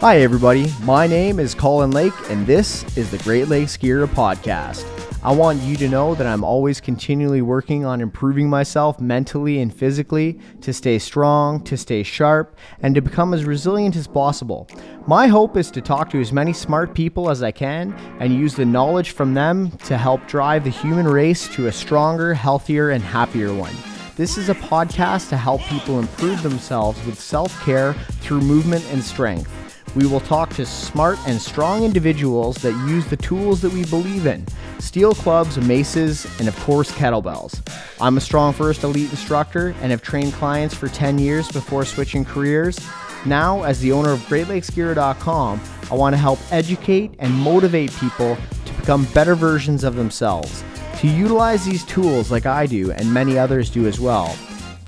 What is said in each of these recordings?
Hi, everybody. My name is Colin Lake, and this is the Great Lakes Girya Podcast. I want you to know that I'm always continually working on improving myself mentally and physically to stay strong, to stay sharp, and to become as resilient as possible. My hope is to talk to as many smart people as I can and use the knowledge from them to help drive the human race to a stronger, healthier, and happier one. This is a podcast to help people improve themselves with self care through movement and strength. We will talk to smart and strong individuals that use the tools that we believe in steel clubs, maces, and of course, kettlebells. I'm a StrongFirst Elite instructor and have trained clients for 10 years before switching careers. Now, as the owner of GreatLakesGirya.com, I want to help educate and motivate people to become better versions of themselves, to utilize these tools like I do and many others do as well.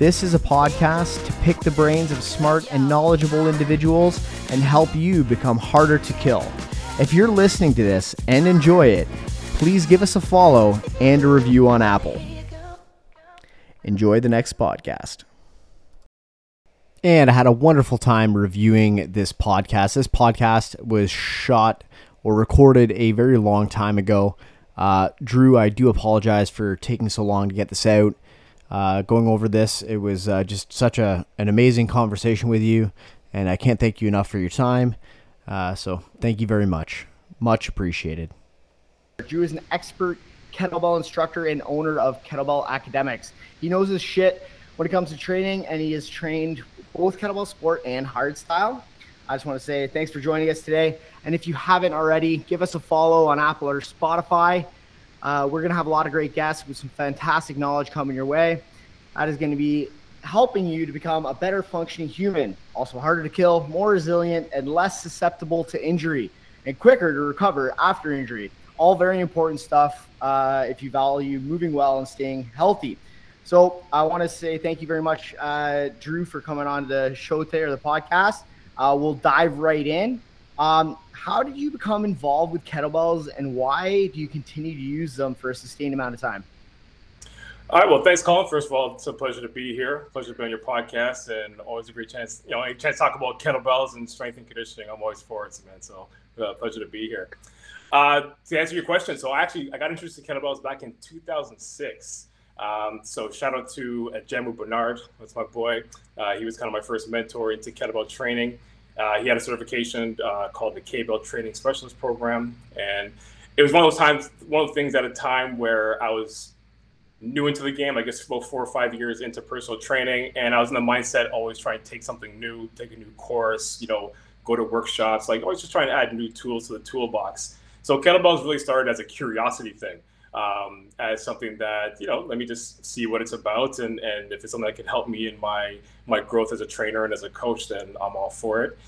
This is a podcast to pick the brains of smart and knowledgeable individuals and help you become harder to kill. If you're listening to this and enjoy it, please give us a follow and a review on Apple. Enjoy the next podcast. And I had a wonderful time reviewing this podcast. This podcast was shot or recorded a very long time ago. Uh, Drew, I do apologize for taking so long to get this out uh, going over this. It was uh, just such a an amazing conversation with you, and I can't thank you enough for your time. Uh, so thank you very much, much appreciated. Drew is an expert kettlebell instructor and owner of Kettlebell Academics. He knows his shit when it comes to training, and he has trained both kettlebell sport and hardstyle. I just want to say thanks for joining us today. And if you haven't already, give us a follow on Apple or Spotify. Uh, we're going to have a lot of great guests with some fantastic knowledge coming your way. That is going to be helping you to become a better functioning human, also harder to kill, more resilient, and less susceptible to injury, and quicker to recover after injury. All very important stuff uh, if you value moving well and staying healthy. So I want to say thank you very much, uh, Drew, for coming on the show today or the podcast. Uh, we'll dive right in. Um, how did you become involved with kettlebells and why do you continue to use them for a sustained amount of time? All right. Well, thanks, Colin. First of all, it's a pleasure to be here. Pleasure to be on your podcast, and always a great chance. You know, a chance to talk about kettlebells and strength and conditioning. I'm always for it, man. So, uh, pleasure to be here. Uh, to answer your question, so I actually I got introduced to kettlebells back in 2006. Um, so shout out to uh, Jamu Bernard. That's my boy. Uh, he was kind of my first mentor into kettlebell training. Uh, he had a certification uh, called the K-Bell Training Specialist Program, and it was one of those times, one of the things at a time where I was new into the game. I guess about four or five years into personal training, and I was in the mindset always trying to take something new, take a new course, you know, go to workshops, like always just trying to add new tools to the toolbox. So kettlebells really started as a curiosity thing, um, as something that you know, let me just see what it's about, and and if it's something that can help me in my my growth as a trainer and as a coach, then I'm all for it.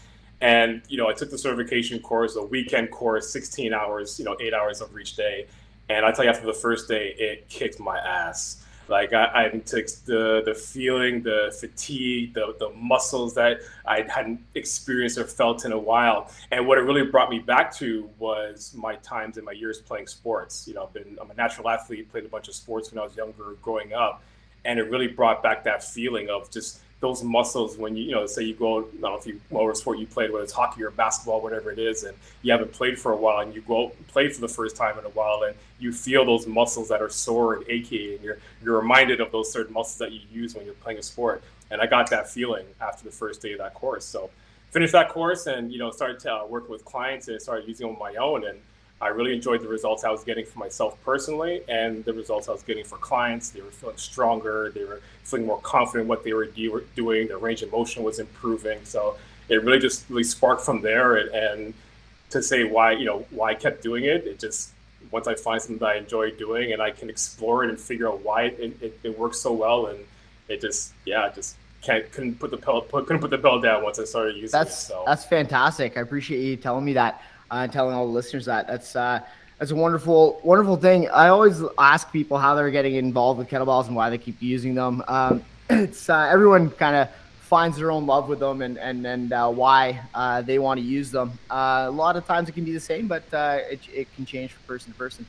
And you know, I took the certification course, a weekend course, 16 hours, you know, eight hours of each day. And I tell you, after the first day, it kicked my ass. Like I, I took the the feeling, the fatigue, the the muscles that I hadn't experienced or felt in a while. And what it really brought me back to was my times and my years playing sports. You know, I've been I'm a natural athlete, played a bunch of sports when I was younger, growing up, and it really brought back that feeling of just those muscles when you you know say you go I don't know if you whatever sport you played whether it's hockey or basketball whatever it is and you haven't played for a while and you go play for the first time in a while and you feel those muscles that are sore and achy and you're you're reminded of those certain muscles that you use when you're playing a sport. And I got that feeling after the first day of that course. So finished that course and you know started to uh, work with clients and started using on my own and I really enjoyed the results I was getting for myself personally and the results I was getting for clients. They were feeling stronger. They were feeling more confident in what they were do- doing. Their range of motion was improving. So it really just really sparked from there. And, and to say why, you know, why I kept doing it, it just, once I find something that I enjoy doing and I can explore it and figure out why it, it, it works so well. And it just, yeah, just can't, couldn't put the bell, put, couldn't put the bell down once I started using that's, it. So that's fantastic. I appreciate you telling me that uh, telling all the listeners that. That's uh, that's a wonderful, wonderful thing. I always ask people how they're getting involved with kettlebells and why they keep using them. Um, it's uh, everyone kind of finds their own love with them and and and uh, why uh, they want to use them. Uh, a lot of times it can be the same, but uh, it, it can change from person to person.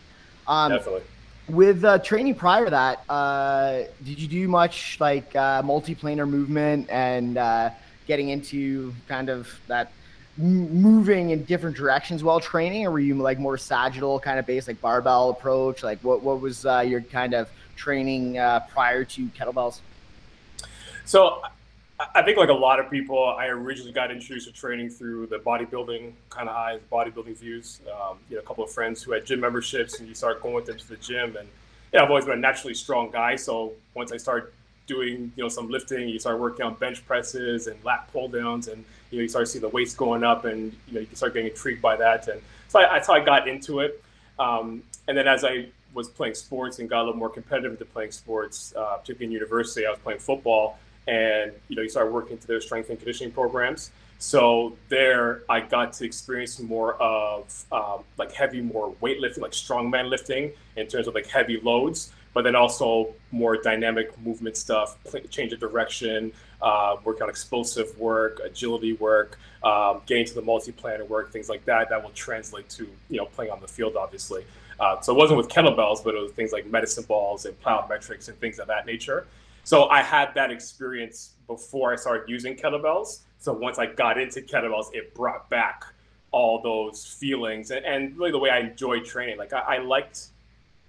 Um, Definitely. With uh, training prior to that, uh, did you do much like uh, multiplanar movement and uh, getting into kind of that moving in different directions while training, or were you like more sagittal kind of based, like barbell approach? Like what what was uh, your kind of training uh, prior to kettlebells? So I think like a lot of people, I originally got introduced to training through the bodybuilding kind of eyes, bodybuilding views. Um, you know, a couple of friends who had gym memberships, and you start going with them to the gym. And yeah, I've always been a naturally strong guy. So once I started doing you know some lifting, you start working on bench presses and lat pull downs, and you know you start to see the weights going up, and you know you start getting intrigued by that. And so I, that's how I got into it. Um, and then as I was playing sports and got a little more competitive into playing sports, uh, particularly in university, I was playing football and you know you start working through their strength and conditioning programs. So there, I got to experience more of um, like heavy, more weightlifting, like strongman lifting in terms of like heavy loads, but then also more dynamic movement stuff, change of direction, uh, work on explosive work, agility work, um, getting to the multi-planar work, things like that. That will translate to you know playing on the field, obviously. Uh, so it wasn't with kettlebells, but it was things like medicine balls and plyometrics and things of that nature. So I had that experience before I started using kettlebells. So once I got into kettlebells, it brought back all those feelings and, and really the way I enjoy training. Like I, I liked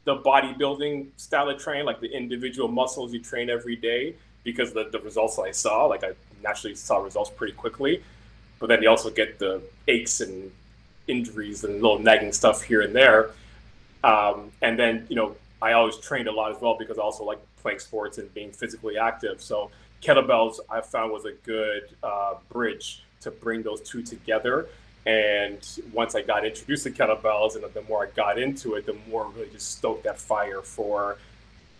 the bodybuilding style of training, like the individual muscles you train every day, because the, the results I saw, like I naturally saw results pretty quickly. But then you also get the aches and injuries and little nagging stuff here and there. Um, and then, you know, I always trained a lot as well because I also like playing sports and being physically active. So kettlebells I found was a good uh, bridge to bring those two together. And once I got introduced to kettlebells, and the more I got into it, the more really just stoked that fire for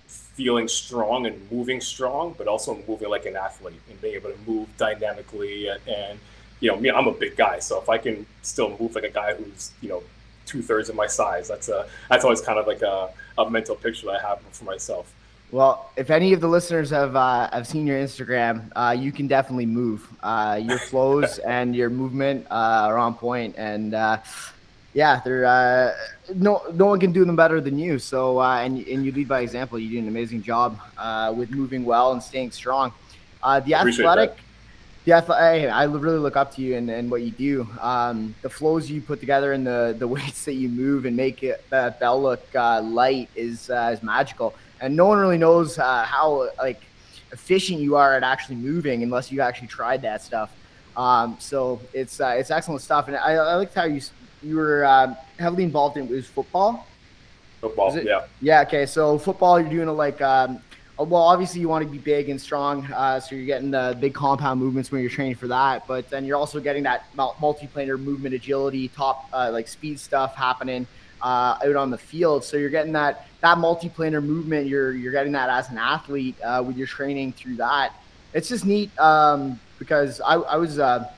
feeling strong and moving strong, but also moving like an athlete and being able to move dynamically. And, you know, me, I'm a big guy, so if I can still move like a guy who's you know two thirds of my size, that's a that's always kind of like a, a mental picture that I have for myself. Well, if any of the listeners have uh, have seen your Instagram, uh, you can definitely move. Uh, your flows and your movement uh, are on point, and uh, yeah, they're uh, no no one can do them better than you. So and and you lead by example. You do an amazing job with moving well and staying strong. the athletic. The athletic, I really look up to you and, and what you do. Um, the flows you put together and the, the weights that you move and make it, that bell look light is is magical and no one really knows uh, how like efficient you are at actually moving unless you actually tried that stuff. Um, so it's uh, it's excellent stuff, and I, I liked how you you were uh, heavily involved in was football. Football, yeah, yeah. Okay, so football, you're doing it like. Um, well, obviously you want to be big and strong, uh, so you're getting the big compound movements when you're training for that. But then you're also getting that multiplanar movement, agility, top uh, like speed stuff happening uh, out on the field. So you're getting that that multiplanar movement. You're you're getting that as an athlete uh, with your training through that. It's just neat um, because I, I was uh,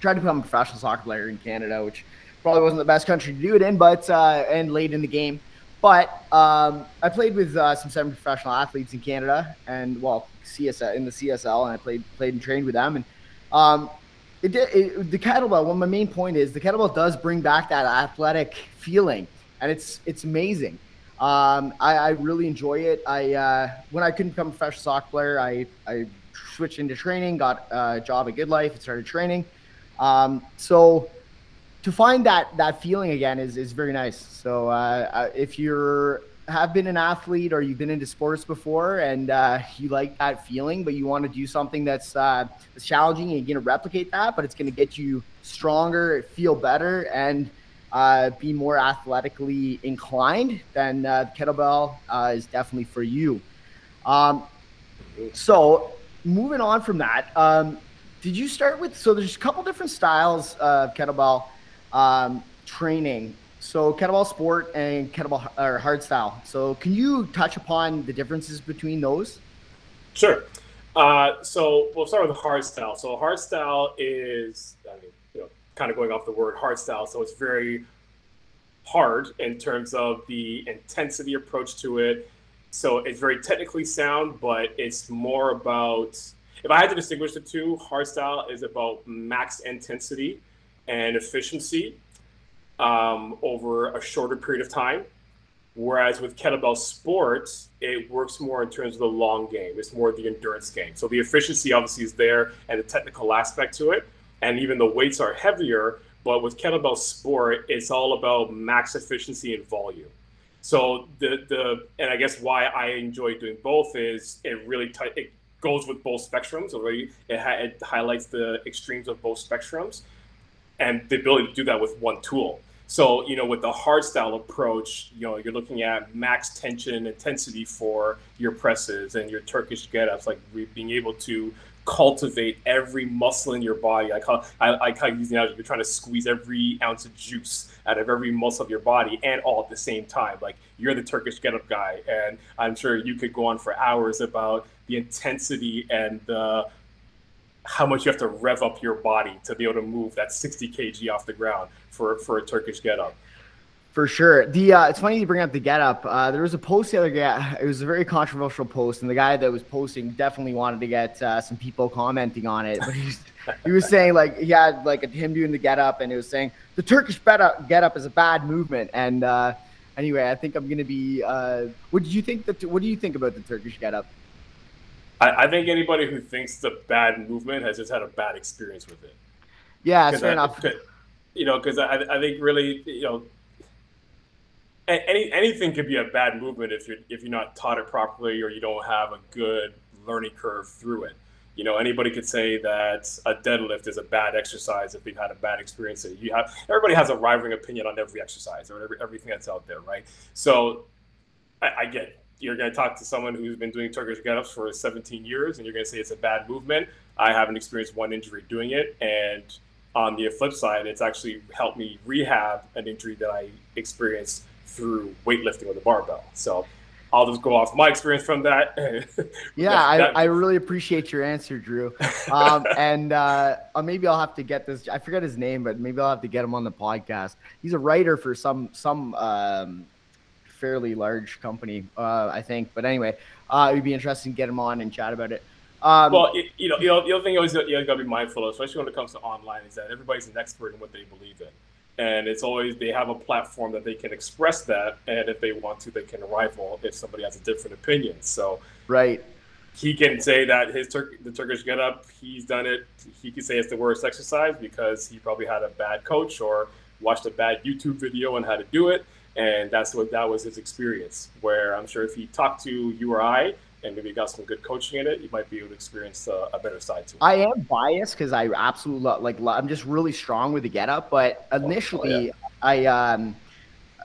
trying to become a professional soccer player in Canada, which probably wasn't the best country to do it in, but uh, and late in the game. But um, I played with uh, some semi-professional athletes in Canada, and well, CSL in the CSL, and I played played and trained with them. And um, it, it, the kettlebell. Well, my main point is the kettlebell does bring back that athletic feeling and it's it's amazing. Um, I, I, really enjoy it. I uh, when I couldn't become a professional soccer player, I I switched into training, got a job at Good Life, and started training. Um, so to find that that feeling again is is very nice. So uh, uh if you're have been an athlete or you've been into sports before and uh, you like that feeling, but you want to do something that's, uh, challenging and you're going to replicate that, but it's going to get you stronger, feel better, and uh, be more athletically inclined, then uh, kettlebell uh, is definitely for you. Um, so moving on from that, um, did you start with? So there's a couple different styles of kettlebell um, training. So kettlebell sport and kettlebell or hard style. So can you touch upon the differences between those? Sure. Uh, so we'll start with hard style. So hard style is, I mean, kind of going off the word hard style. So it's very hard in terms of the intensity approach to it. So it's very technically sound, but it's more about if I had to distinguish the two, hard style is about max intensity and efficiency um, over a shorter period of time. Whereas with kettlebell sports, it works more in terms of the long game. It's more the endurance game. So the efficiency obviously is there and the technical aspect to it, and even the weights are heavier. But with kettlebell sport, it's all about max efficiency and volume. So the the and I guess why I enjoy doing both is it really t- it goes with both spectrums. Already, it, ha- it highlights the extremes of both spectrums, and the ability to do that with one tool. So, you know, with the hard style approach, you know, you're looking at max tension intensity for your presses and your Turkish get-ups, like being able to cultivate every muscle in your body. I call I, I kind of use the analogy you're trying to squeeze every ounce of juice out of every muscle of your body and all at the same time. Like you're the Turkish get-up guy, and I'm sure you could go on for hours about the intensity and the how much you have to rev up your body to be able to move that 60 kg off the ground for for a Turkish get up. For sure. The uh, it's funny you bring up the get up. Uh, there was a post the other day. It was a very controversial post, and the guy that was posting definitely wanted to get uh, some people commenting on it. But he's, he was saying like he had like him doing the get up, and he was saying the Turkish get up get up is a bad movement. And uh, anyway, I think I'm gonna be. Uh, what do you think that? What do you think about the Turkish get up? I, I think anybody who thinks it's a bad movement has just had a bad experience with it. Yeah, fair I, enough. You know, because I, I think really, you know, any anything could be a bad movement if you're if you're not taught it properly or you don't have a good learning curve through it. You know, anybody could say that a deadlift is a bad exercise if they've had a bad experience. You have everybody has a rivaling opinion on every exercise or every, everything that's out there, right? So I, I get it you're going to talk to someone who's been doing Turkish get-ups for 17 years, and you're going to say it's a bad movement. I haven't experienced one injury doing it, and on the flip side, it's actually helped me rehab an injury that I experienced through weightlifting with a barbell. So I'll just go off my experience from that. yeah, that, I, I, really appreciate your answer, Drew. Um, and uh, uh, maybe I'll have to get this. I forget his name, but maybe I'll have to get him on the podcast. He's a writer for some some um, fairly large company, uh, I think. But anyway, uh, it would be interesting to get him on and chat about it. Um, well, you know, you know, the other thing you always you got to be mindful of, especially when it comes to online, is that everybody's an expert in what they believe in, and it's always they have a platform that they can express that, and if they want to, they can rival if somebody has a different opinion. So, right, he can say that his Tur- the Turkish get up, he's done it. He can say it's the worst exercise because he probably had a bad coach or watched a bad YouTube video on how to do it and that's what that was his experience. Where I'm sure if he talked to you or I, and maybe got some good coaching in it, you might be able to experience a, a better side to it. I am biased because I absolutely love, like I'm just really strong with the get up, but initially oh, yeah. I um.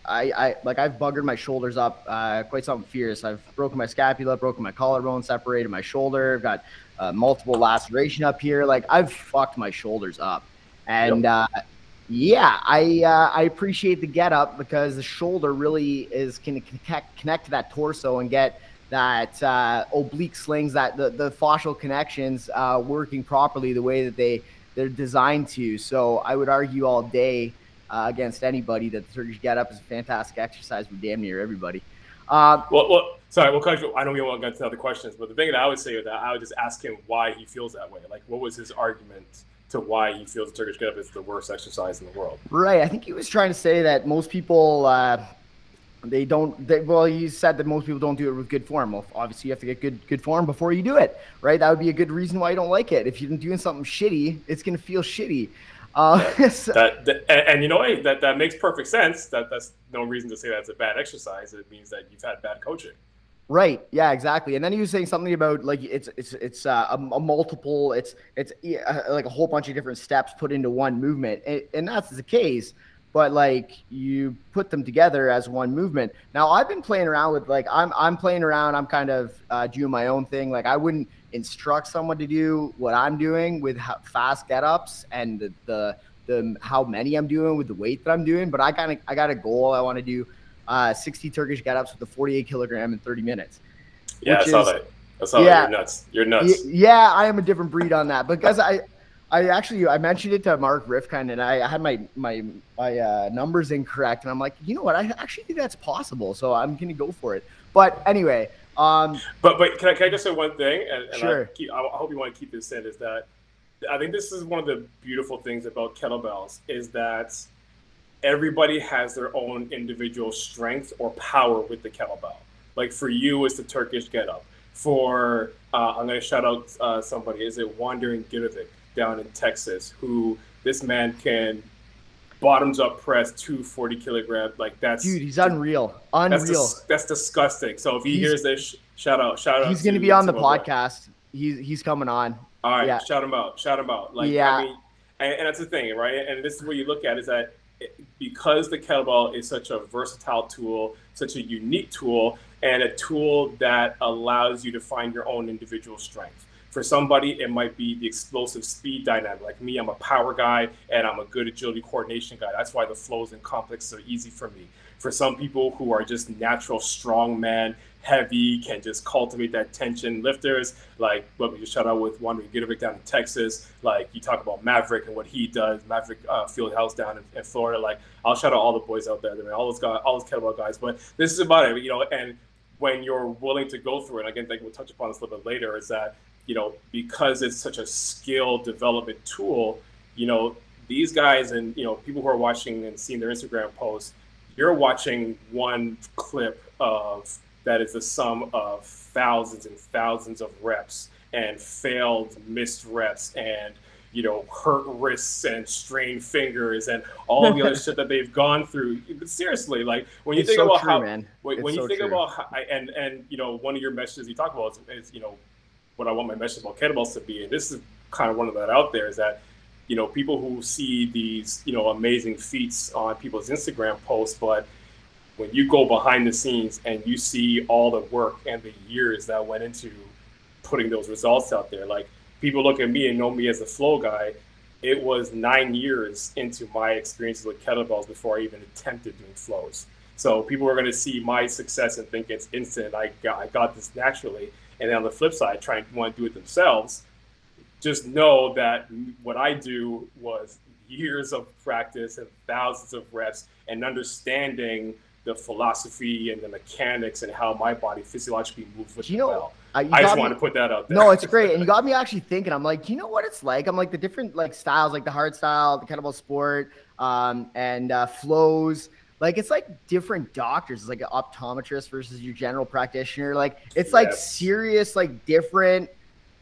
I, I like I've buggered my shoulders up uh, quite something fierce. I've broken my scapula, broken my collarbone, separated my shoulder. I've got uh, multiple laceration up here. Like I've fucked my shoulders up, and yep. uh, yeah, I uh, I appreciate the get up because the shoulder really is can connect connect to that torso and get that uh, oblique slings that the, the fascial connections uh, working properly the way that they they're designed to. So I would argue all day uh, against anybody that the Turkish get up is a fantastic exercise for damn near everybody. Uh, well, well, sorry, well, coach, I don't know we won't get to other questions, but the thing that I would say with that, I would just ask him why he feels that way. Like, what was his argument? to why he feels the Turkish get up is the worst exercise in the world. Right. I think he was trying to say that most people uh, they don't. They, well, he said that most people don't do it with good form. Well, obviously you have to get good good form before you do it, right? That would be a good reason why you don't like it. If you're doing something shitty, it's gonna feel shitty. Uh, so, that, that, and, and, you know what? that that makes perfect sense. That that's no reason to say that's a bad exercise. It means that you've had bad coaching. Right. Yeah. Exactly. And then he was saying something about like it's it's it's uh, a, a, multiple. It's it's uh, like a whole bunch of different steps put into one movement, and, and that's the case. But like you put them together as one movement. Now I've been playing around with like I'm I'm playing around. I'm kind of uh, doing my own thing. Like I wouldn't instruct someone to do what I'm doing with fast get ups and the, the the how many I'm doing with the weight that I'm doing. But I kind of I got a goal I want to do uh, 60 Turkish get ups with a 48 kilogram in 30 minutes. Yeah, I saw is, that. I saw yeah, that. You're nuts. You're nuts. Yeah, I am a different breed on that because I, I actually I mentioned it to Mark Reifkind and I, I had my my my uh, numbers incorrect and I'm like, you know what? I actually think that's possible, so I'm gonna go for it. But anyway, um, but but can I, can I just say one thing? And, and sure. I, keep, I hope you want to keep this in. Is that I think this is one of the beautiful things about kettlebells is that everybody has their own individual strength or power with the kettlebell. Like for you, it's the Turkish get up. For uh, I'm going to shout out uh, somebody. Is it Wandering Gidovic? Down in Texas, who this man can bottoms up press 240 kilogram. Like that's dude, he's unreal, unreal. That's, dis- that's disgusting. So if he he's, hears this, shout out, shout out. He's going to be on the podcast. He's he's coming on. All right, yeah. shout him out, shout him out. Like yeah, I mean, and, and that's the thing, right? And this is what you look at is that because the kettlebell is such a versatile tool, such a unique tool, and a tool that allows you to find your own individual strength. For somebody, it might be the explosive speed dynamic. Like me, I'm a power guy and I'm a good agility coordination guy. That's why the flows and complexes are easy for me. For some people who are just natural strong man, heavy, can just cultivate that tension lifters, like what we just shut out with Juan Gidovic down in Texas. Like you talk about Maverick and what he does, Maverick uh, Field House down in, in, Florida. Like I'll shout out all the boys out there, I mean, all those guys, all those kettlebell guys. But this is about it, you know. And when you're willing to go through it, again, I think we'll touch upon this a little bit later, is that you know, because it's such a skill development tool, you know, these guys and, you know, people who are watching and seeing their Instagram posts, you're watching one clip of that is the sum of thousands and thousands of reps and failed missed reps and you know hurt wrists and strained fingers and all the other shit that they've gone through but seriously like when you it's think so about true, how man. when, when you so think true. about how, and and you know one of your messages you talk about is, is you know what I want my message about kettlebells to be. And this is kind of one of that out there is that, you know, people who see these, you know, amazing feats on people's Instagram posts, but when you go behind the scenes and you see all the work and the years that went into putting those results out there, like people look at me and know me as a flow guy. It was nine years into my experiences with kettlebells before I even attempted doing flows. So people are going to see my success and think it's instant. I got, I got this naturally and then on the flip side, try and want to do it themselves, just know that what I do was years of practice and thousands of reps and understanding the philosophy and the mechanics and how my body physiologically moves with you know, bell. Uh, I just me, want to put that out there. No, it's great, and you got me actually thinking. I'm like, do you know what it's like? I'm like the different like styles, like the hard style, the kettlebell sport, um, and uh, flows like it's like different doctors. It's like an optometrist versus your general practitioner. Like it's like serious like different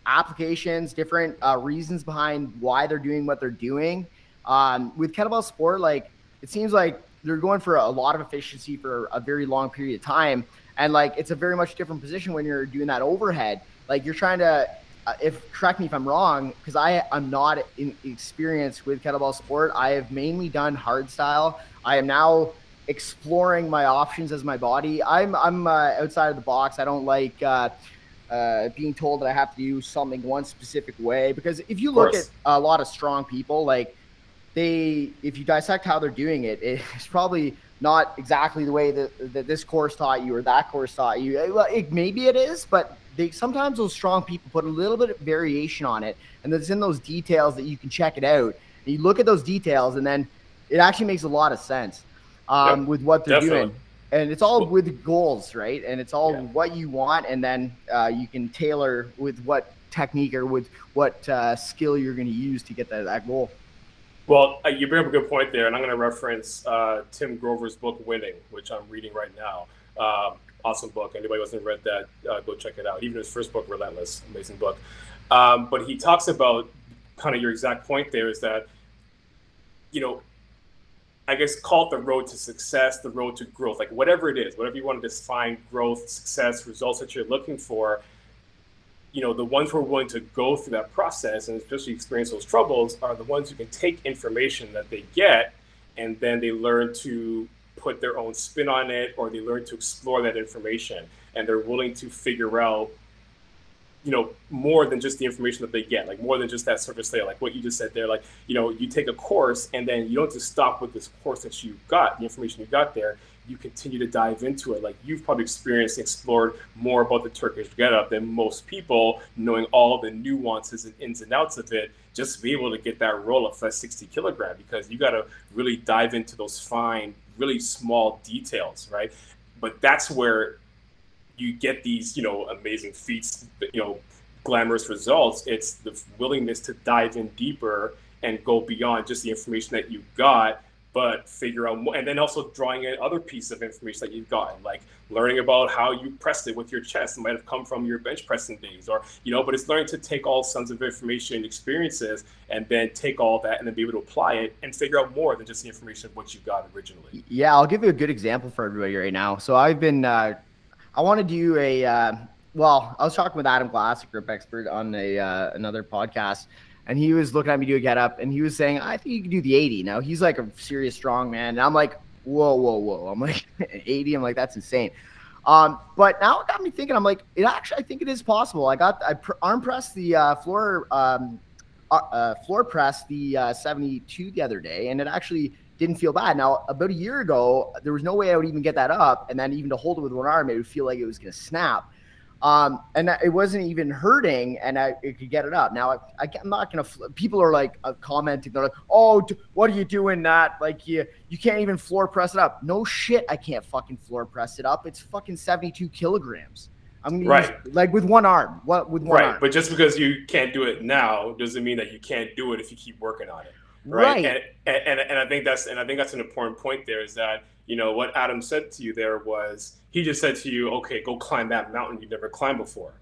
applications different uh, reasons behind why they're doing what they're doing. Um, with kettlebell sport like it seems like they're going for a lot of efficiency for a very long period of time. And like it's a very much different position when you're doing that overhead. Like you're trying to uh, if correct me if i'm wrong because i i'm not in, experienced with kettlebell sport. I have mainly done hard style. I am now exploring my options as my body. I'm I'm uh, outside of the box. I don't like uh, uh, being told that I have to do something one specific way because if you look at a lot of strong people, like they, if you dissect how they're doing it, it's probably not exactly the way that, that this course taught you or that course taught you. It, it, maybe it is, but they sometimes those strong people put a little bit of variation on it, and it's in those details that you can check it out. And you look at those details, and then it actually makes a lot of sense um, yep, with what they're definitely. doing. And it's all with goals, right? And it's all yeah. what you want, and then uh, you can tailor with what technique or with what uh, skill you're going to use to get that, that goal. Well, uh, you bring up a good point there, and I'm going to reference uh, Tim Grover's book "Winning," which I'm reading right now. Um, awesome book. Anybody who hasn't read that, uh, go check it out. Even his first book, "Relentless," amazing book. Um, but he talks about kind of your exact point there is that you know I guess call it the road to success, the road to growth, like whatever it is, whatever you want to define growth, success, results that you're looking for. You know, the ones who are willing to go through that process and especially experience those troubles are the ones who can take information that they get and then they learn to put their own spin on it or they learn to explore that information and they're willing to figure out you know more than just the information that they get like more than just that surface layer like what you just said there like you know you take a course and then you don't just stop with this course that you got the information you got there. You continue to dive into it. Like you've probably experienced explored more about the turkish get-up than most people knowing all the nuances and ins and outs of it just to be able to get that roll for that 60 kilogram because you got to really dive into those fine really small details right? But that's where you get these, you know, amazing feats, you know, glamorous results. It's the willingness to dive in deeper and go beyond just the information that you got, but figure out more, and then also drawing in other pieces of information that you've gotten, like learning about how you pressed it with your chest. It might have come from your bench pressing days, or you know, but it's learning to take all sons of information, experiences, and then take all that and then be able to apply it and figure out more than just the information of what you got originally. Yeah, I'll give you a good example for everybody right now. So I've been, uh, I want to do a, uh, well, I was talking with Adam Glass, a grip expert, on a uh, another podcast and he was looking at me do a get up and he was saying, I think you can do the 80. Now he's like a serious strong man. And I'm like, whoa, whoa, whoa. I'm like 80. I'm like, that's insane. Um, but now it got me thinking, I'm like, it actually, I think it is possible. I got, I pr- arm pressed the uh, floor, um, uh, uh, floor press the uh, 72 the other day, and it actually didn't feel bad. Now, about a year ago, there was no way I would even get that up. And then even to hold it with one arm, it would feel like it was going to snap. Um, and it wasn't even hurting, and I could get it up. Now I, I, am not gonna. People are like uh, commenting. They're like, "Oh, what are you doing that? Like you, you can't even floor press it up." No shit, I can't fucking floor press it up. It's fucking 72 kilograms. I'm right. use, like with one arm. What with one right. arm. But just because you can't do it now doesn't mean that you can't do it if you keep working on it. Right. right. And, and and I think that's and I think that's an important point. There is that you know what Adam said to you there was he just said to you, okay, go climb that mountain you've never climbed before.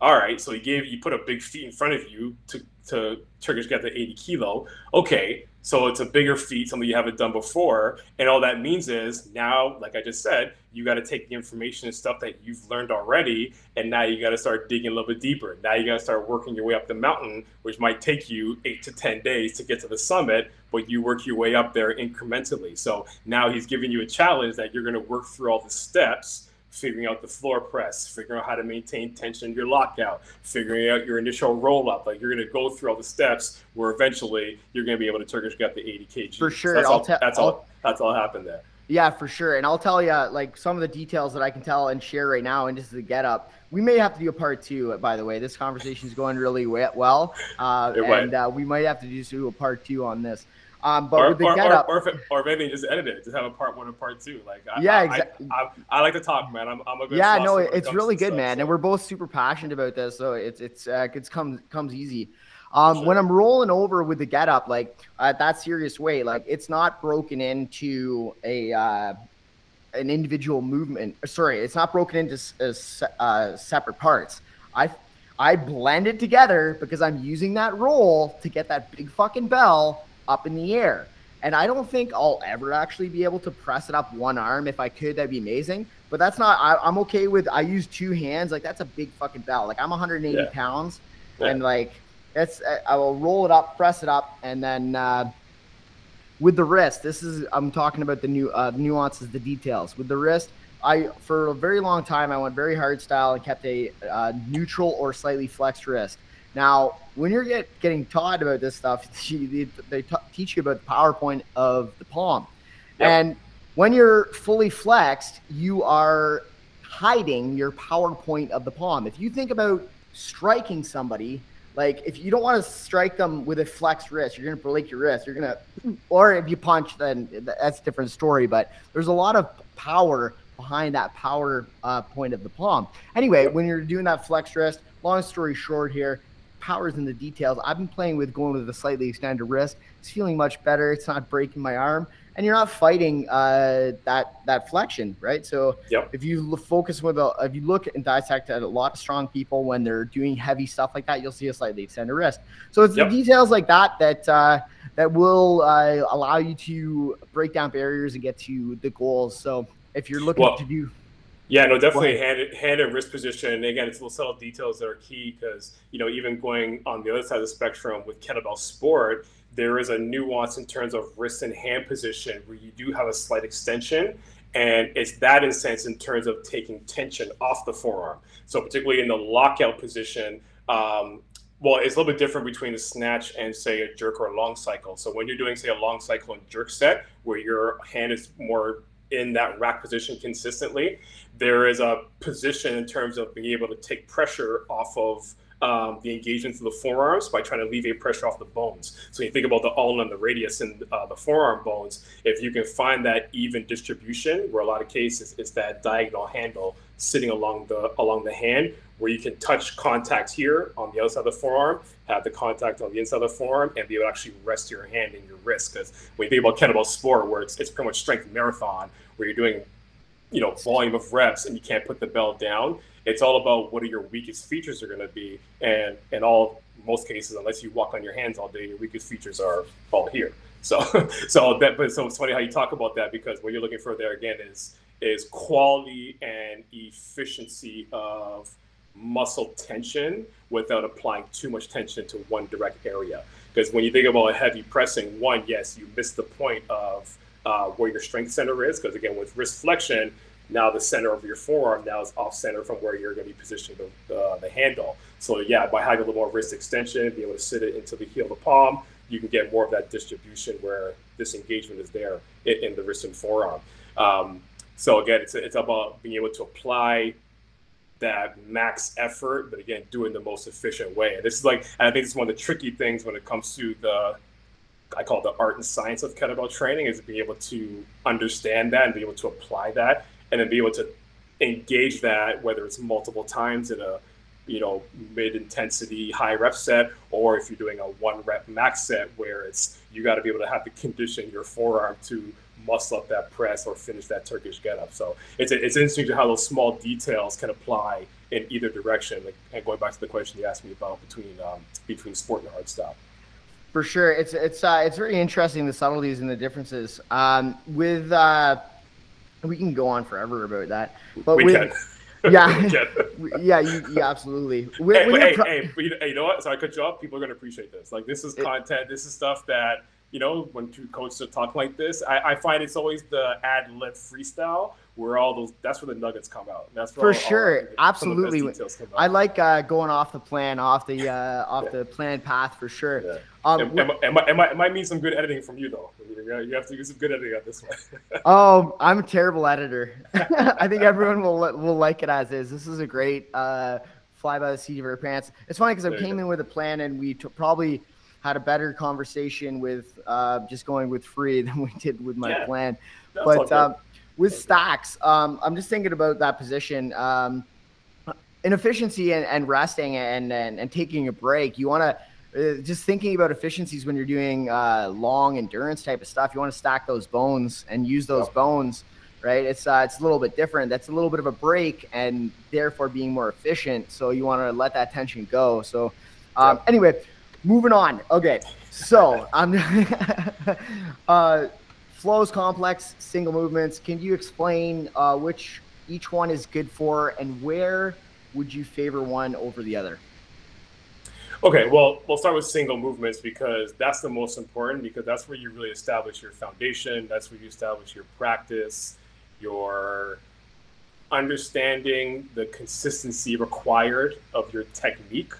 All right, so he gave you put a big feat in front of you to to Turkish get the 80 kilo. Okay, so it's a bigger feat, something you haven't done before. And all that means is now, like I just said, you got to take the information and stuff that you've learned already, and now you got to start digging a little bit deeper. Now you got to start working your way up the mountain, which might take you eight to 10 days to get to the summit, but you work your way up there incrementally. So now he's giving you a challenge that you're going to work through all the steps figuring out the floor press, figuring out how to maintain tension in your lockout, figuring out your initial roll up. Like you're going to go through all the steps where eventually you're going to be able to Turkish gut the 80 kg. For sure. So that's, all, te- that's all. That's all happened there. Yeah, for sure. And I'll tell you, like some of the details that I can tell and share right now, and just the get up. We may have to do a part two, by the way. This conversation is going really well, uh, and uh, we might have to do a part two on this. Um, but or, with the or, get up, or, or, or, maybe just edit it, just have a part one and part two. Like, yeah, I, exactly. I, I, I, like to talk, man. I'm, I'm a good. Yeah, no, it's really good, stuff, man, so. and we're both super passionate about this, so it's it's uh, it's comes comes easy. Um, sure. When I'm rolling over with the get up, like at that serious way, like it's not broken into a uh, an individual movement. Sorry, it's not broken into uh, separate parts. I I blend it together because I'm using that roll to get that big fucking bell up in the air. And I don't think I'll ever actually be able to press it up one arm. If I could, that'd be amazing. But that's not, I, am okay with, I use two hands. Like, that's a big fucking bell. Like, I'm 180 yeah. pounds. Yeah. And, like, that's, I will roll it up, press it up. And then uh, with the wrist, this is, I'm talking about the new uh, nuances, the details. With the wrist, I, for a very long time, I went very hard style and kept a uh, neutral or slightly flexed wrist. Now, when you're get, getting taught about this stuff, they, they t- teach you about the PowerPoint of the palm. Yep. And when you're fully flexed, you are hiding your PowerPoint of the palm. If you think about striking somebody, like if you don't want to strike them with a flexed wrist, you're going to break your wrist. You're going to, or if you punch, then that's a different story. But there's a lot of power behind that power uh, point of the palm. Anyway, when you're doing that flex wrist, long story short here, powers in the details. I've been playing with going with a slightly extended wrist. It's feeling much better. It's not breaking my arm, and you're not fighting uh, that that flexion, right? So yep. if you focus with a, if you look and dissect at a lot of strong people when they're doing heavy stuff like that, you'll see a slightly extended wrist. So it's yep. the details like that that uh, that will uh, allow you to break down barriers and get to the goals. So if you're looking well, to do yeah, no, definitely hand hand and wrist position. And again, it's little subtle details that are key because you know even going on the other side of the spectrum with kettlebell sport, there is a nuance in terms of wrist and hand position where you do have a slight extension, and it's that in sense in terms of taking tension off the forearm. So particularly in the lockout position. Um, well, it's a little bit different between a snatch and say a jerk or a long cycle. So when you're doing say a long cycle and jerk set, where your hand is more in that rack position consistently, there is a position in terms of being able to take pressure off of um, the engagement of the forearms by trying to alleviate pressure off the bones. So you think about the ulna and the radius and uh, the forearm bones, if you can find that even distribution, where a lot of cases it's that diagonal handle sitting along the along the hand, where you can touch contact here on the outside of the forearm, have the contact on the inside of the forearm, and be able to actually rest your hand in your wrist. Because when you think about kettlebell sport, where it's, it's pretty much strength marathon, where you're doing you know volume of reps and you can't put the bell down it's all about what are your weakest features are going to be. And in all most cases unless you walk on your hands all day your weakest features are all here. So so that but so it's funny how you talk about that because what you're looking for there again is is quality and efficiency of muscle tension without applying too much tension to one direct area. Because when you think about a heavy pressing one yes you miss the point of uh, where your strength center is because again with wrist flexion now the center of your forearm now is off center from where you're going to be positioning the, uh, the handle. So yeah, by having a little more wrist extension, be able to sit it into the heel of the palm, you can get more of that distribution where this engagement is there in, in the wrist and forearm. Um, so again, it's it's about being able to apply that max effort, but again, do it in the most efficient way. And this is like, and I think it's one of the tricky things when it comes to the I call the art and science of kettlebell training is being able to understand that and be able to apply that and then be able to engage that whether it's multiple times in a you know mid intensity high rep set or if you're doing a one rep max set where it's you got to be able to have to condition your forearm to muscle up that press or finish that turkish get up so it's it's interesting to how those small details can apply in either direction. Like, and going back to the question you asked me about between um, between sport and hard style for sure it's it's uh, it's very interesting the subtleties and the differences um, with uh, we can go on forever about that. But we with, can. Yeah, yeah, you, yeah, absolutely. Hey, hey, pro- hey, you, hey, you know what? So I cut you off. People are gonna appreciate this. Like, this is content. This is stuff that you know when two coaches are talking like this. I, I find it's always the ad lib freestyle where all those that's where the nuggets come out. That's for all, sure, all, absolutely. I like uh, going off the plan, off the uh, off yeah. the planned path for sure. Yeah. Um, it, it, it, might, it, might, mean some good editing from you though. You have to use some good editing on this one. oh, I'm a terrible editor. I think everyone will will like it as is. This is a great uh, fly by the seat of our pants. It's funny because I came in with a plan and we t- probably had a better conversation with uh, just going with free than we did with my yeah, plan. But um, with stacks, um, I'm just thinking about that position. Um, inefficiency and, and resting and, and, and taking a break. You want to uh, just thinking about efficiencies when you're doing uh, long endurance type of stuff. You want to stack those bones and use those bones, right? It's uh, it's a little bit different. That's a little bit of a break and therefore being more efficient. So you want to let that tension go. So um, anyway, moving on. Okay, so I'm uh, flows complex single movements. Can you explain uh, which each one is good for and where would you favor one over the other? Okay, well, we'll start with single movements because that's the most important because that's where you really establish your foundation. That's where you establish your practice, your understanding the consistency required of your technique.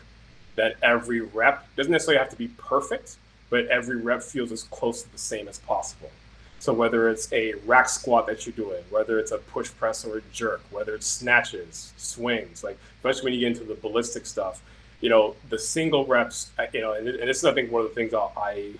That every rep doesn't necessarily have to be perfect, but every rep feels as close to the same as possible. So whether it's a rack squat that you're doing, whether it's a push press or a jerk, whether it's snatches, swings, like especially when you get into the ballistic stuff, you know, the single reps, you know, and, and this is I think one of the things I'll, I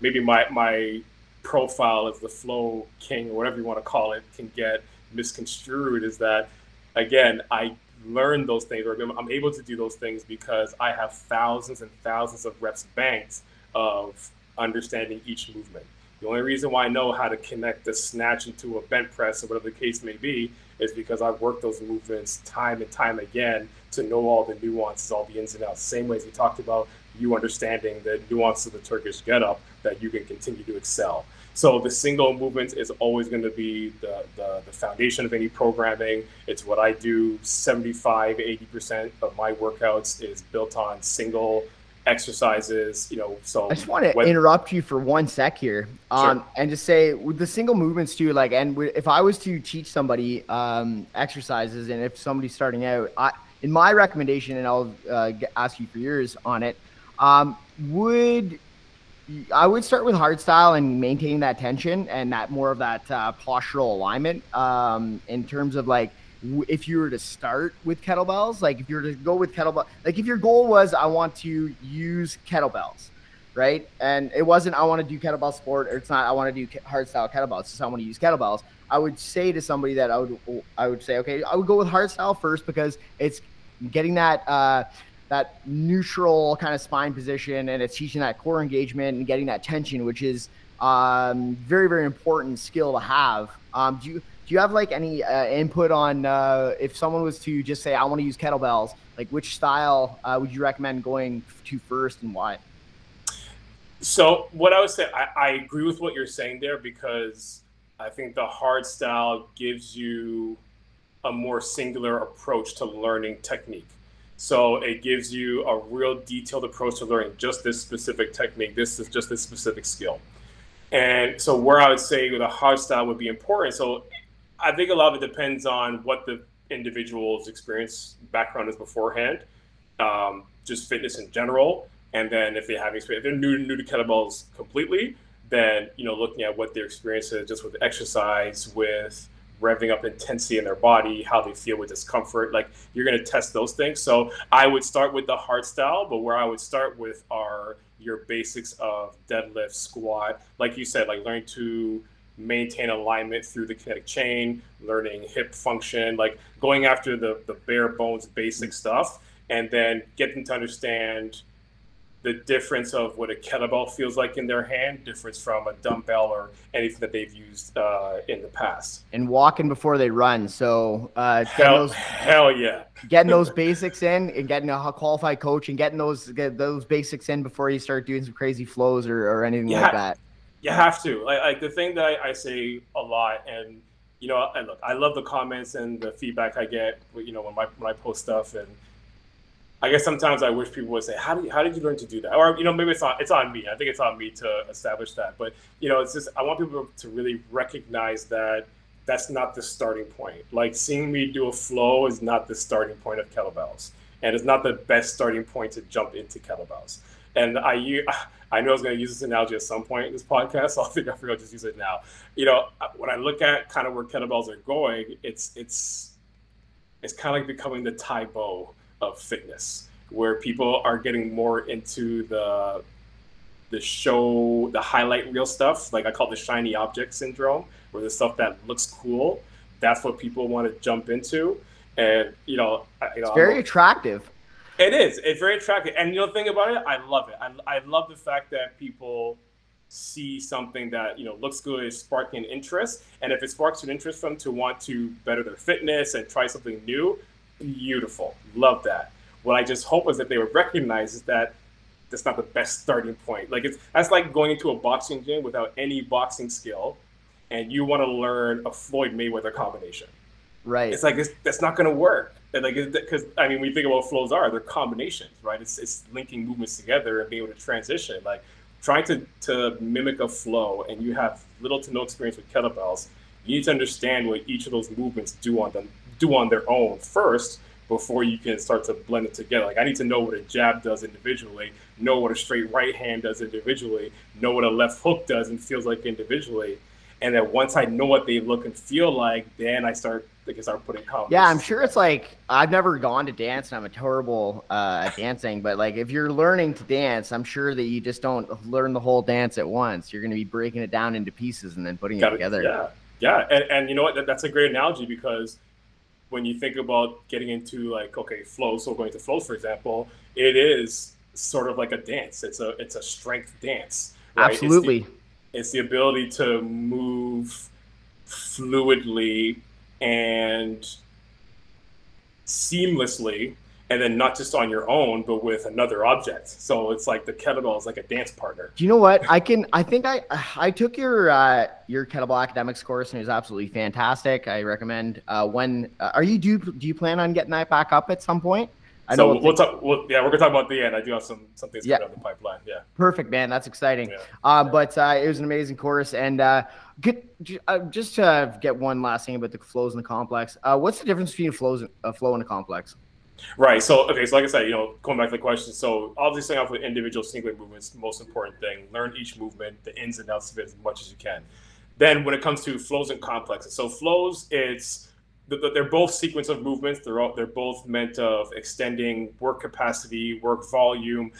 maybe my my profile as the flow king or whatever you want to call it can get misconstrued is that again I learned those things or I'm able to do those things because I have thousands and thousands of reps banked of understanding each movement. The only reason why I know how to connect the snatch into a bent press or whatever the case may be is because I've worked those movements time and time again to know all the nuances, all the ins and outs. Same way as we talked about you understanding the nuance of the Turkish getup that you can continue to excel. So the single movement is always going to be the, the, the, foundation of any programming. It's what I do 75, 80% of my workouts is built on single exercises, you know, so I just want to when, interrupt you for one sec here. Um, sure. and just say with the single movements too, like, and if I was to teach somebody, um, exercises and if somebody's starting out, I, in my recommendation, and I'll, uh, ask you for yours on it, um, would, I would start with hard style and maintaining that tension and that more of that uh, postural alignment um, in terms of like if you were to start with kettlebells, like if you were to go with kettlebell, like if your goal was I want to use kettlebells, right? And it wasn't I want to do kettlebell sport, or it's not I want to do hard style kettlebells. It's just I want to use kettlebells. I would say to somebody that I would I would say okay, I would go with hard style first because it's getting that uh, that neutral kind of spine position and it's teaching that core engagement and getting that tension, which is um, very very important skill to have. Um, do you do you have like any uh, input on uh, if someone was to just say I want to use kettlebells, like which style uh, would you recommend going to first and why? So what I would say, I, I agree with what you're saying there because I think the hard style gives you a more singular approach to learning technique. So it gives you a real detailed approach to learning just this specific technique. This is just this specific skill. And so where I would say the hard style would be important. So I think a lot of it depends on what the individual's experience background is beforehand, um, just fitness in general, and then if they have experience, if they're new new to kettlebells completely, then you know looking at what their experience is just with exercise, with revving up intensity in their body, how they feel with discomfort. Like you're going to test those things. So I would start with the hard style, but where I would start with are your basics of deadlift, squat, like you said, like learning to maintain alignment through the kinetic chain, learning hip function, like going after the, the bare bones basic stuff, and then getting to understand the difference of what a kettlebell feels like in their hand, difference from a dumbbell or anything that they've used uh, in the past. And walking before they run. So uh, hell, those, hell yeah, getting those basics in and getting a qualified coach and getting those get those basics in before you start doing some crazy flows or, or anything yeah. like that. You have to. Like, like the thing that I, I, say a lot, and you know, I look, I love the comments and the feedback I get. You know, when I when I post stuff, and I guess sometimes I wish people would say, "How do you, how did you learn to do that?" Or you know, maybe it's on it's on me. I think it's on me to establish that. But you know, it's just I want people to really recognize that that's not the starting point. Like seeing me do a flow is not the starting point of kettlebells, and it's not the best starting point to jump into kettlebells. And I I know I was going to use this analogy at some point in this podcast, so I think I forgot to just use it now. You know, when I look at kind of where kettlebells are going, it's it's it's kind of like becoming the Tae Bo of fitness, where people are getting more into the the show, the highlight reel stuff. Like I call it the shiny object syndrome, where the stuff that looks cool, that's what people want to jump into. And you know, you know, it's very attractive. It is. It's very attractive. And you know the thing about it, I love it. I, I love the fact that people see something that you know looks good is sparking interest. And if it sparks an interest for them to want to better their fitness and try something new beautiful. Love that. What i just hope is that they would recognize is that that's not the best starting point. Like it's that's like going into a boxing gym without any boxing skill and you want to learn a floyd mayweather combination. Right. It's like it's, that's not going to work and like because I mean, you think about flows are, they're combinations, right? It's it's linking movements together and being able to transition. Like trying to to mimic a flow, and you have little to no experience with kettlebells. You need to understand what each of those movements do on them do on their own first before you can start to blend it together. Like I need to know what a jab does individually, know what a straight right hand does individually, know what a left hook does and feels like individually. And then once I know what they look and feel like, then I start they can start putting combos. Yeah, I'm sure it's like I've never gone to dance and I'm a terrible uh, at dancing, but like if you're learning to dance, I'm sure that you just don't learn the whole dance at once. You're going to be breaking it down into pieces and then putting Got it together. Yeah, yeah, and, and you know what? That's a great analogy because when you think about getting into like okay flows, so going to flows for example, it is sort of like a dance. It's a it's a strength dance. Right? Absolutely. It's the, it's the ability to move fluidly and seamlessly and then not just on your own but with another object so it's like the kettlebell is like a dance partner do you know what i can i think i i took your uh your kettlebell academics course and it was absolutely fantastic i recommend uh when uh, are you do do you plan on getting that back up at some point I so we'll, we'll talk. We'll, yeah, we're gonna talk about the end. I do have some some things yeah. coming down the pipeline. Yeah. Perfect, man. That's exciting. Yeah. Uh, but uh, it was an amazing course, and uh, get, uh, just to get one last thing about the flows in the complex. Uh, what's the difference between flows a flow in a complex? Right. So okay. So like I said, you know, going back to the question. So obviously, starting off with individual single movements, most important thing. Learn each movement, the ins and outs of it as much as you can. Then when it comes to flows and complexes, so flows, it's they're both sequence of movements. They're all, they're both meant of extending work capacity, work volume.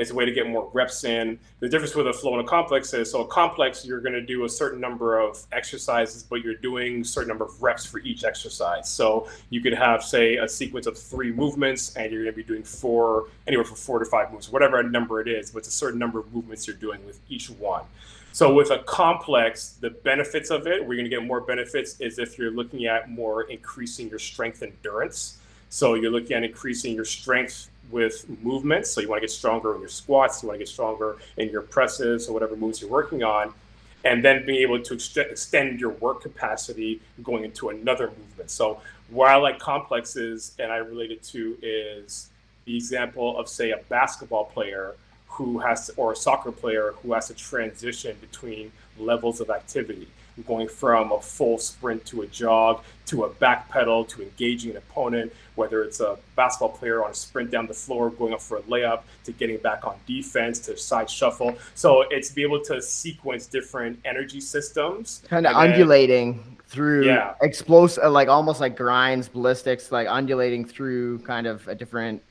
It's a way to get more reps in. The difference with a flow and a complex is so a complex you're going to do a certain number of exercises, but you're doing a certain number of reps for each exercise. So you could have say a sequence of three movements, and you're going to be doing four anywhere from four to five moves, whatever number it is. But it's a certain number of movements you're doing with each one. So with a complex, the benefits of it, we're going to get more benefits is if you're looking at more increasing your strength endurance. So you're looking at increasing your strength with movements. So you want to get stronger in your squats, you want to get stronger in your presses or whatever moves you're working on. And then being able to ex- extend your work capacity going into another movement. So why I like complexes and I relate it to is the example of say a basketball player who has to, or a soccer player who has to transition between levels of activity going from a full sprint to a jog to a back pedal to engaging an opponent whether it's a basketball player on a sprint down the floor going up for a layup to getting back on defense to side shuffle. So it's be able to sequence different energy systems. Kind of undulating then, through yeah. explosive uh, like almost like grinds ballistics like undulating through kind of a different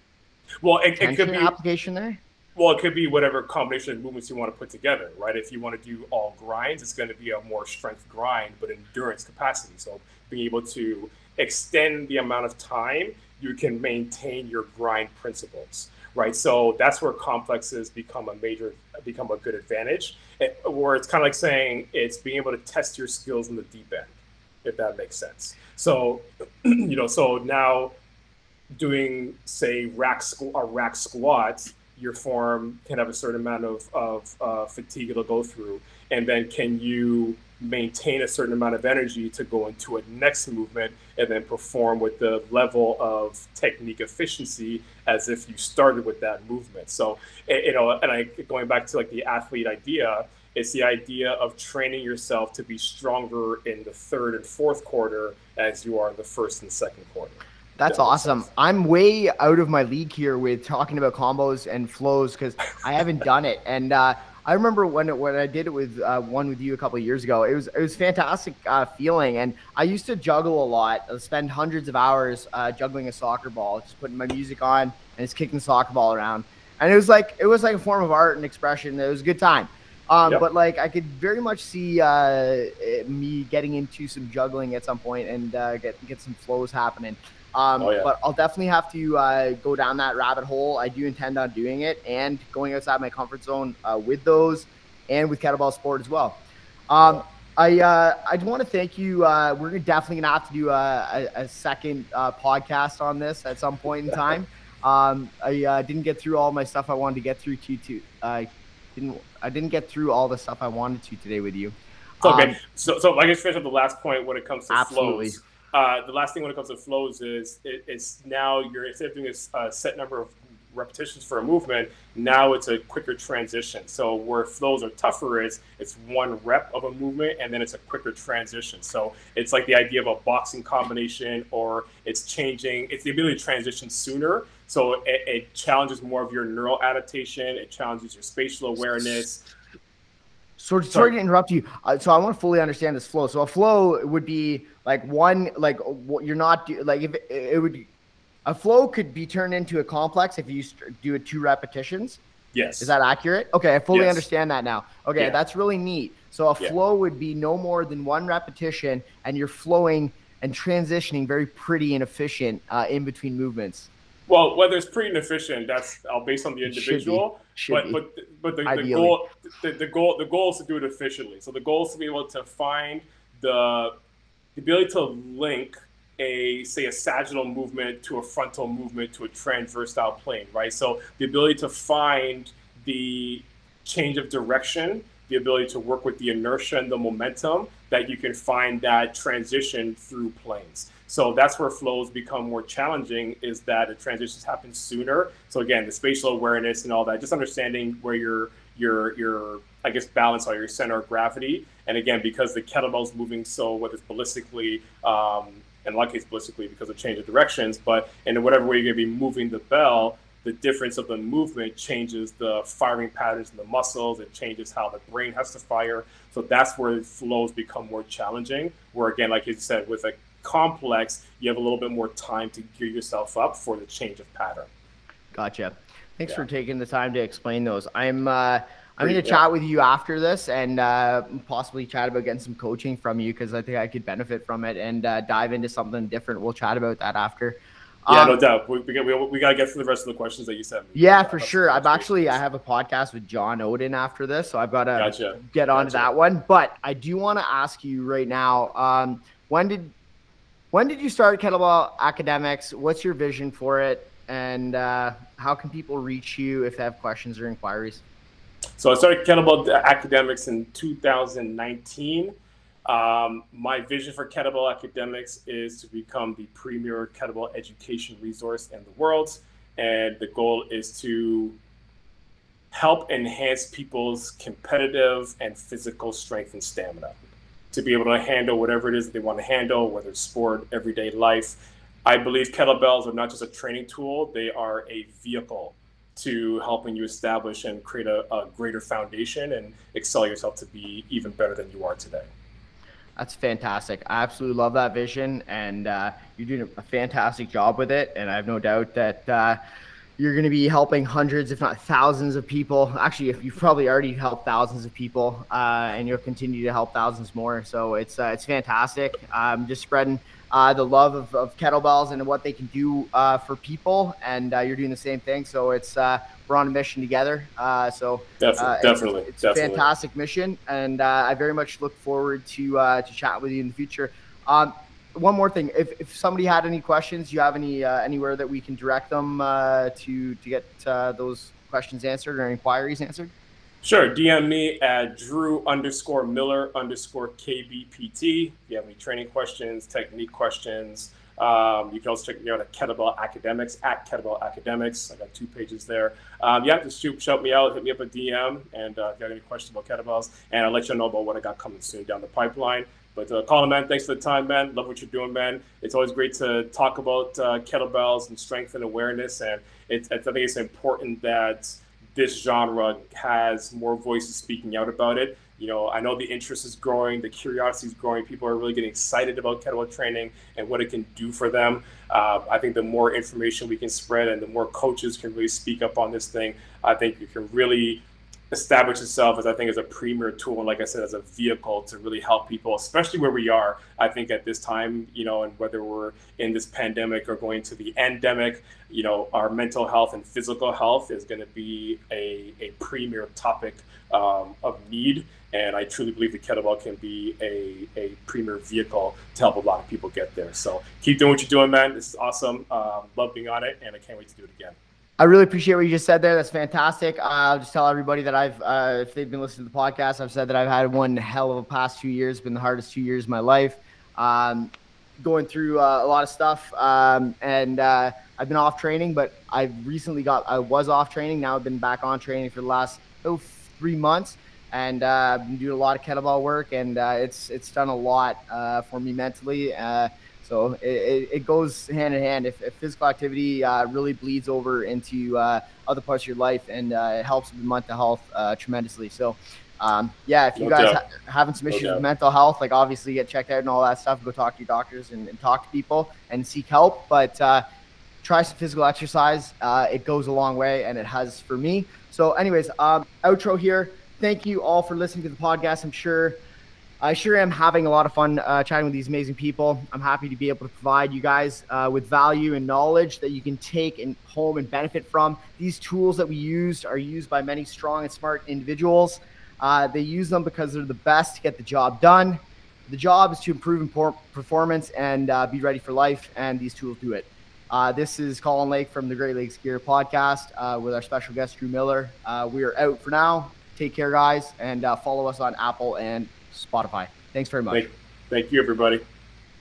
well it, it could be application there well, it could be whatever combination of movements you want to put together, right? If you want to do all grinds, it's going to be a more strength grind, but endurance capacity. So being able to extend the amount of time you can maintain your grind principles, right? So that's where complexes become a major, become a good advantage. Where it's kind of like saying it's being able to test your skills in the deep end, if that makes sense. So, you know, so now doing say rack a rack squats your form can have a certain amount of, of uh, fatigue it'll go through. And then can you maintain a certain amount of energy to go into a next movement and then perform with the level of technique efficiency as if you started with that movement? So you know and i going back to like the athlete idea it's the idea of training yourself to be stronger in the third and fourth quarter as you are in the first and second quarter that's awesome. I'm way out of my league here with talking about combos and flows because I haven't done it. And uh, I remember when it, when I did it with uh, one with you a couple years ago. It was it was fantastic uh, feeling. And I used to juggle a lot. I spend hundreds of hours uh, juggling a soccer ball, just putting my music on and just kicking the soccer ball around. And it was like it was like a form of art and expression. It was a good time. Um, yep. But like I could very much see uh, me getting into some juggling at some point and uh, get get some flows happening. Um, oh, yeah. But I'll definitely have to uh, go down that rabbit hole. I do intend on doing it and going outside my comfort zone uh, with those and with kettlebell sport as well. Um, I uh, I want to thank you. Uh, we're definitely gonna have to do a, a, a second uh, podcast on this at some point in time. Um, I uh, didn't get through all my stuff I wanted to get through to to uh, didn't I didn't get through all the stuff I wanted to today with you. okay. Um, so so I guess finish up the last point when it comes to absolutely. flows. Uh, the last thing when it comes to flows is it, it's now you're instead of doing a, set number of repetitions for a movement, now it's a quicker transition. So where flows are tougher is it's one rep of a movement and then it's a quicker transition. So it's like the idea of a boxing combination or it's changing, it's the ability to transition sooner. So it, it challenges more of your neural adaptation, it challenges your spatial awareness. So sorry, sorry to interrupt you. Uh, so I want to fully understand this flow. So a flow would be like one, like what you're not do, like if it, it would, a flow could be turned into a complex if you do it two repetitions. Yes. Is that accurate? Okay, I fully yes. understand that now. Okay, yeah. that's really neat. So a yeah. flow would be no more than one repetition, and you're flowing and transitioning very pretty and efficient uh, in between movements. Well, whether it's pretty and efficient, that's uh, based on the individual. Should but, but but the, the goal the, the goal the goal is to do it efficiently. So the goal is to be able to find the the ability to link a say a sagittal movement to a frontal movement to a transversal plane, right? So the ability to find the change of direction, the ability to work with the inertia and the momentum that you can find that transition through planes. So that's where flows become more challenging is that the transitions happen sooner. So again, the spatial awareness and all that, just understanding where your your your I guess balance or your center of gravity. And again, because the kettlebell's moving so whether it's ballistically, um, in a lot of cases ballistically because of change of directions, but in whatever way you're gonna be moving the bell, the difference of the movement changes the firing patterns in the muscles. It changes how the brain has to fire. So that's where flows become more challenging. Where again, like you said, with a complex, you have a little bit more time to gear yourself up for the change of pattern. Gotcha. Thanks yeah. for taking the time to explain those. I'm uh, I'm going to yeah. chat with you after this and uh, possibly chat about getting some coaching from you because I think I could benefit from it and uh, dive into something different. We'll chat about that after. Yeah, um, no doubt. We, we, got, we, we got to get through the rest of the questions that you sent me. Yeah, for sure. I've actually I have a podcast with John Odin after this, so I've got to gotcha. get on gotcha. that one. But I do want to ask you right now. Um, when did when did you start kettlebell academics? What's your vision for it, and uh, how can people reach you if they have questions or inquiries? So I started Kettlebell Academics in 2019. Um, my vision for Kettlebell Academics is to become the premier kettlebell education resource in the world. And the goal is to help enhance people's competitive and physical strength and stamina to be able to handle whatever it is they want to handle, whether it's sport, everyday life. I believe kettlebells are not just a training tool, they are a vehicle to helping you establish and create a, a greater foundation and excel yourself to be even better than you are today. That's fantastic. I absolutely love that vision, and uh, you're doing a fantastic job with it. And I have no doubt that uh, you're going to be helping hundreds, if not thousands, of people. Actually, you've probably already helped thousands of people, uh, and you'll continue to help thousands more. So it's uh, it's fantastic. Um, just spreading uh, the love of, of, kettlebells and what they can do uh, for people. And uh, you're doing the same thing. So it's uh, we're on a mission together. Uh, so definitely, definitely, it's, it's definitely. a fantastic mission, and I very much look forward to to chat with you in the future. Um, one more thing, if, if somebody had any questions, you have any anywhere that we can direct them to to get those questions answered or inquiries answered? Sure. DM me at Drew underscore Miller underscore KBPT. If you have any training questions, technique questions, um, you can also check me out at Kettlebell Academics at Kettlebell Academics. I got two pages there. Um, you have to shout me out, hit me up a DM, and uh, if you have any questions about kettlebells, and I'll let you know about what I got coming soon down the pipeline. But uh, Colin, man, thanks for the time, man. Love what you're doing, man. It's always great to talk about uh, kettlebells and strength and awareness, and it's, it's I think it's important that this genre has more voices speaking out about it. You know, I know the interest is growing, the curiosity is growing. People are really getting excited about kettlebell training and what it can do for them. Uh, I think the more information we can spread and the more coaches can really speak up on this thing, I think you can really establish itself as I think as a premier tool and like I said as a vehicle to really help people, especially where we are. I think at this time, you know, and whether we're in this pandemic or going to the endemic, you know, our mental health and physical health is going to be a, a premier topic um, of need. And I truly believe the kettlebell can be a, a premier vehicle to help a lot of people get there. So keep doing what you're doing, man. This is awesome. Um, love being on it, and I can't wait to do it again. I really appreciate what you just said there. That's fantastic. Uh, I'll just tell everybody that I've, uh, if they've been listening to the podcast, I've said that I've had one hell of a past two years, been the hardest two years of my life. Um, going through uh, a lot of stuff, um, and uh, I've been off training, but I recently got, I was off training. Now I've been back on training for the last oh, three months, and uh, I've been doing a lot of kettlebell work, and uh, it's it's done a lot for me mentally. So it, it, goes hand in hand. If, if physical activity uh, really bleeds over into uh, other parts of your life, and uh, it helps with mental health uh, tremendously. So, um, yeah, if you no guys ha- having some issues no with mental health, like obviously get checked out and all that stuff, go talk to your doctors and, and talk to people and seek help. But uh, try some physical exercise. Uh, it goes a long way, and it has for me. So, anyways, um, outro here. Thank you all for listening to the podcast. I'm sure I sure am having a lot of fun uh, chatting with these amazing people. I'm happy to be able to provide you guys uh, with value and knowledge that you can take and home and benefit from. These tools that we used are used by many strong and smart individuals. Uh, they use them because they're the best to get the job done. The job is to improve performance and uh, be ready for life, and these tools do it. Uh, this is Colin Lake from the Great Lakes Girya podcast uh, with our special guest, Drew Miller. we are out for now. Take care, guys, and follow us on Apple and Spotify. Thanks very much. Thank, thank you, everybody.